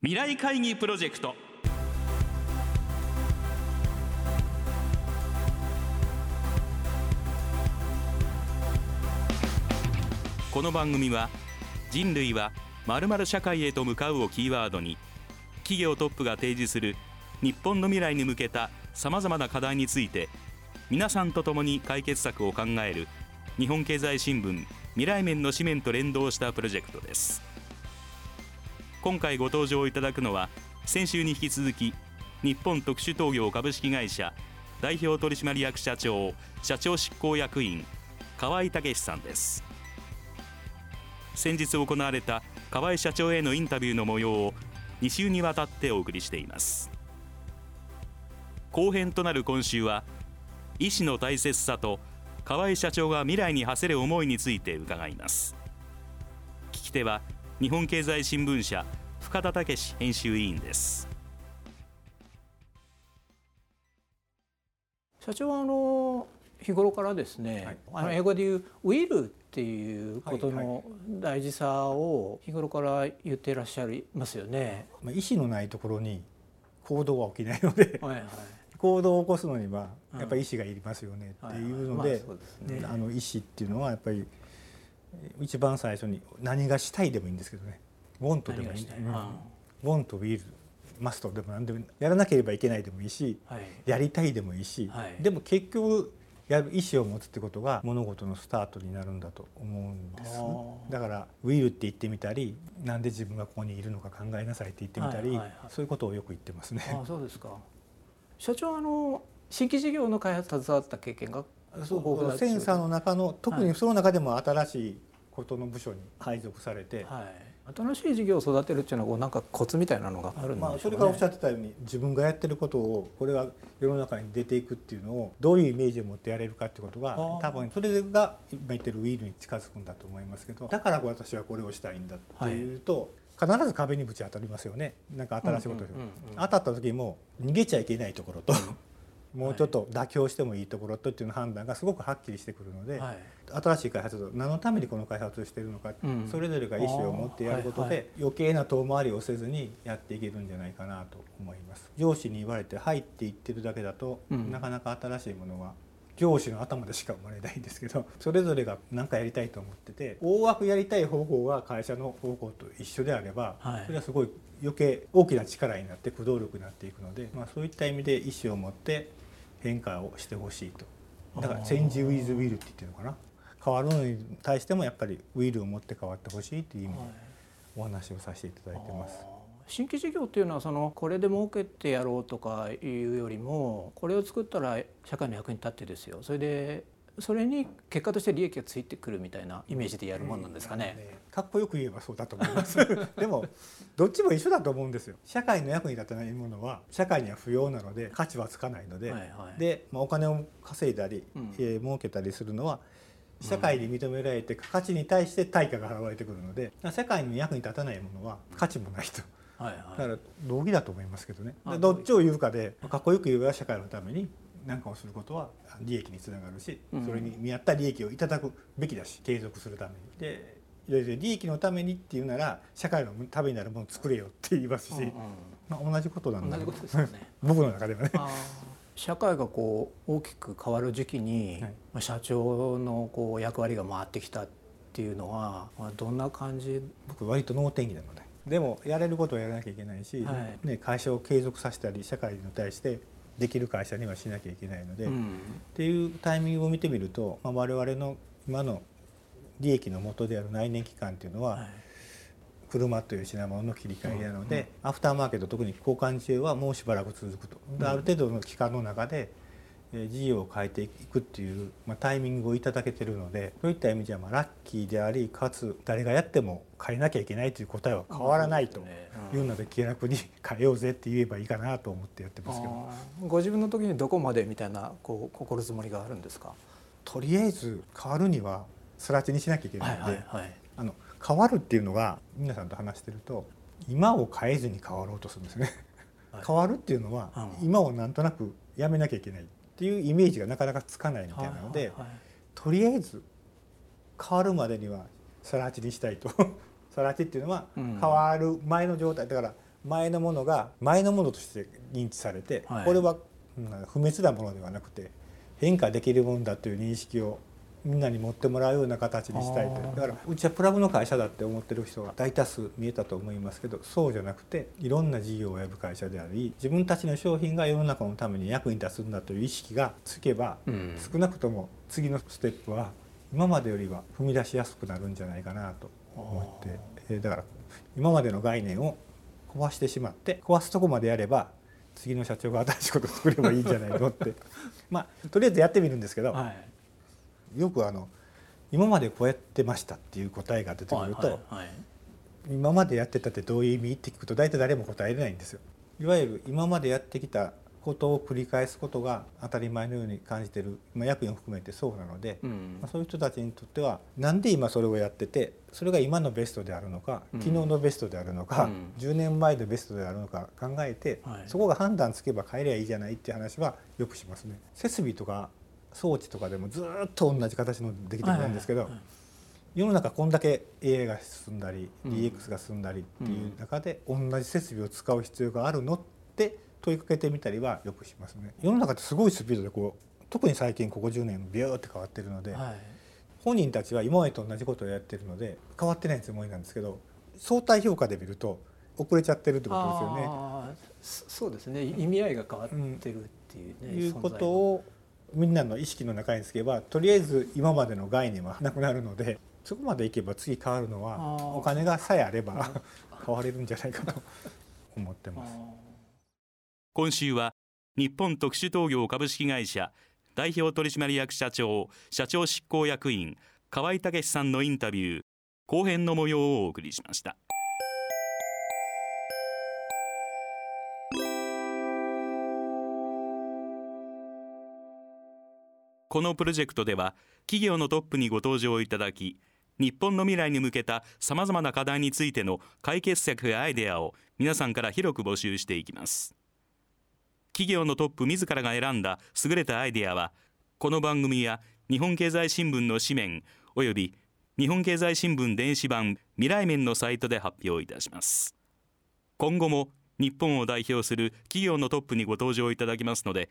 未来会議プロジェクト。この番組は人類はまる社会へと向かうをキーワードに企業トップが提示する日本の未来に向けたさまざまな課題について皆さんと共に解決策を考える日本経済新聞未来面の紙面と連動したプロジェクトです。今回ご登場いただくのは先週に引き続き日本特殊陶業株式会社代表取締役社長社長執行役員河合武さんです。先日行われた河合社長へのインタビューの模様を2週にわたってお送りしています。後編となる今週は医師の大切さと河合社長が未来に馳せる思いについて伺います。聞き手は日本経済新聞社深田武編集委員です。社長はあの日頃からですね、はい、あの英語で言う「ウィル」っていうことの大事さを日頃から言っていらっしゃいますよね。まあ、意思のないところに行動は起きないので、はいはい、行動を起こすのにはやっぱり意思がいりますよねっていうので、あの意思っていうのはやっぱり一番最初に何がしたいでもいいんですけどね「want」でもいい「want」「will」「must」でも何でもやらなければいけないでもいいし、はい、やりたいでもいいし、はい、でも結局やる意思を持つってことが物事のスタートになるんだと思うんです、だから「will」って言ってみたりなんで自分がここにいるのか考えなさいって言ってみたり、はいはいはい、そういうことをよく言ってますね。あそうですか。社長あの新規事業の開発携わった経験がそうセンサーの中の特にその中でも新しいことの部署に配属されて、はい、新しい事業を育てるっていうのはなんかコツみたいなのがあるんでね、まあ、それからおっしゃってたように自分がやってることをこれが世の中に出ていくっていうのをどういうイメージを持ってやれるかってことが多分それが今言ってるウィールに近づくんだと思いますけどだから私はこれをしたいんだっていうと、はい必ず壁にぶち当たりますよね。なんか新しいことで、当たった時も逃げちゃいけないところと、もうちょっと妥協してもいいところとっていうの判断がすごくはっきりしてくるので、はい、新しい開発何のためにこの開発をしているのか、うん、それぞれが意思を持ってやることで、はい。はい、余計な遠回りをせずにやっていけるんじゃないかなと思います。上司に言われて入っていってるだけだと、うん、なかなか新しいものは上司の頭でしか生まれないんですけど それぞれが何かやりたいと思ってて大枠やりたい方法が会社の方向と一緒であれば、はい、それはすごい余計大きな力になって駆動力になっていくので、まあ、そういった意味で意思を持って変化をしてほしいと。だから「チェンジ・ウィズ・ウィル」って言ってるのかな。変わるのに対してもやっぱりウィルを持って変わってほしいという意味でお話をさせていただいてます。新規事業っていうのはそのこれで儲けてやろうとかいうよりもこれを作ったら社会の役に立ってですよそれでそれに結果として利益がついてくるみたいなイメージでやるもんなんですかね。ねかっこよく言えばそうだと思います でもどっちも一緒だと思うんですよ。社会の役に立たないものは社会には不要なので価値はつかないので、はいはい、で、まあ、お金を稼いだり、うん、えー、儲けたりするのは社会に認められて価値に対して対価が払われてくるので世界に役に立たないものは価値もないと。はいはい、だから同義だと思いますけどね。どっちを言うかでかっこよく言えば社会のために何かをすることは利益につながるし、それに見合った利益をいただくべきだし継続するために。で利益のためにっていうなら社会のためになるものを作れよって言いますし、うんうん、まあ、同じことなんだ、ね、僕の中ではね。社会がこう大きく変わる時期に、はい、社長のこう役割が回ってきたっていうのは、まあ、どんな感じ？僕割と能天気なのででもやれることはやらなきゃいけないし、はい、ね、会社を継続させたり社会に対してできる会社にはしなきゃいけないので、うん、っていうタイミングを見てみると、まあ、我々の今の利益の元である内燃機関っていうのは、はい、車という品物の切り替えなので、うん。うん、アフターマーケット特に交換中はもうしばらく続くと。ある程度の期間の中で事業を変えていくっていう、まあ、タイミングをいただけてるのでそういった意味ではまあラッキーでありかつ誰がやっても変えなきゃいけないという答えは変わらないというので気楽に変えようぜって言えばいいかなと思ってやってますけど。ご自分の時にどこまでみたいなこう心づもりがあるんですか？とりあえず変わるにはすらちにしなきゃいけないので、はいはいはい、あの変わるっていうのが皆さんと話してると今を変えずに変わろうとするんですね。変わるっていうのは今をなんとなくやめなきゃいけないっていうイメージがなかなかつかないみたいなので、とりあえず変わるまでにはさら地にしたいと。さら地っていうのは変わる前の状態。だから前のものが前のものとして認知されて、はい。これはうん不滅なものではなくて変化できるものだという認識をみんなに持ってもらうような形にしたいとだからうちはプラグの会社だって思ってる人が大多数見えたと思いますけどそうじゃなくていろんな事業をやる会社であり自分たちの商品が世の中のために役に立つんだという意識がつけば、うん。少なくとも次のステップは今までよりは踏み出しやすくなるんじゃないかなと思って、えーだから今までの概念を壊してしまって壊すとこまでやれば次の社長が新しいことを作ればいいんじゃないのって。まあとりあえずやってみるんですけど、はいよくあの今までこうやってましたっていう答えが出てくると、はいはいはい。今までやってたってどういう意味って聞くと大体誰も答えれないんですよ。いわゆる今までやってきたことを繰り返すことが当たり前のように感じてる、まあ、役員を含めてそうなので、うん。まあ、そういう人たちにとってはなんで今それをやっててそれが今のベストであるのかうん。昨日のベストであるのか、うん。10年前のベストであるのか考えて、はい。そこが判断つけば変えりゃいいじゃないっていう話はよくしますね。設備とか装置とかでもずーっと同じ形のできてくるんですけど、世の中こんだけ AI が進んだりうん。DX が進んだりっていう中で同じ設備を使う必要があるのって問いかけてみたりはよくしますね。世の中ってすごいスピードでこう特に最近ここ10年ビューって変わってるので、はい。本人たちは今までと同じことをやってるので変わってないつもりなんですけど相対評価で見ると遅れちゃってるってことですよね。そそうですね。意味合いが変わってるっていうね、いうことをみんなの意識の中につけばとりあえず今までの概念はなくなるのでそこまでいけば次変わるのはお金がさえあれば変われるんじゃないかと思ってます。今週は日本特殊陶業株式会社代表取締役社長社長執行役員河合武さんのインタビュー後編の模様をお送りしましたこのプロジェクトでは企業のトップにご登場いただき日本の未来に向けたさまざまな課題についての解決策やアイデアを皆さんから広く募集していきます。企業のトップ自らが選んだ優れたアイデアはこの番組や日本経済新聞の紙面および日本経済新聞電子版未来面のサイトで発表いたします。今後も日本を代表する企業のトップにご登場いただきますので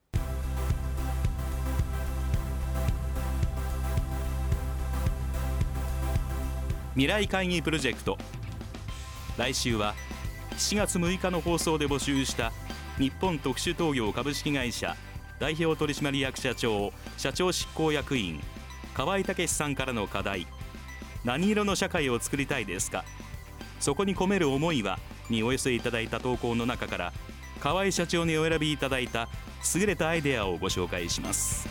未来会議プロジェクト。来週は7月6日の放送で募集した日本特殊陶業株式会社代表取締役社長社長執行役員河合武さんからの課題何色の社会を作りたいですか？そこに込める思いはにお寄せいただいた投稿の中から河合社長にお選びいただいた優れたアイデアをご紹介します。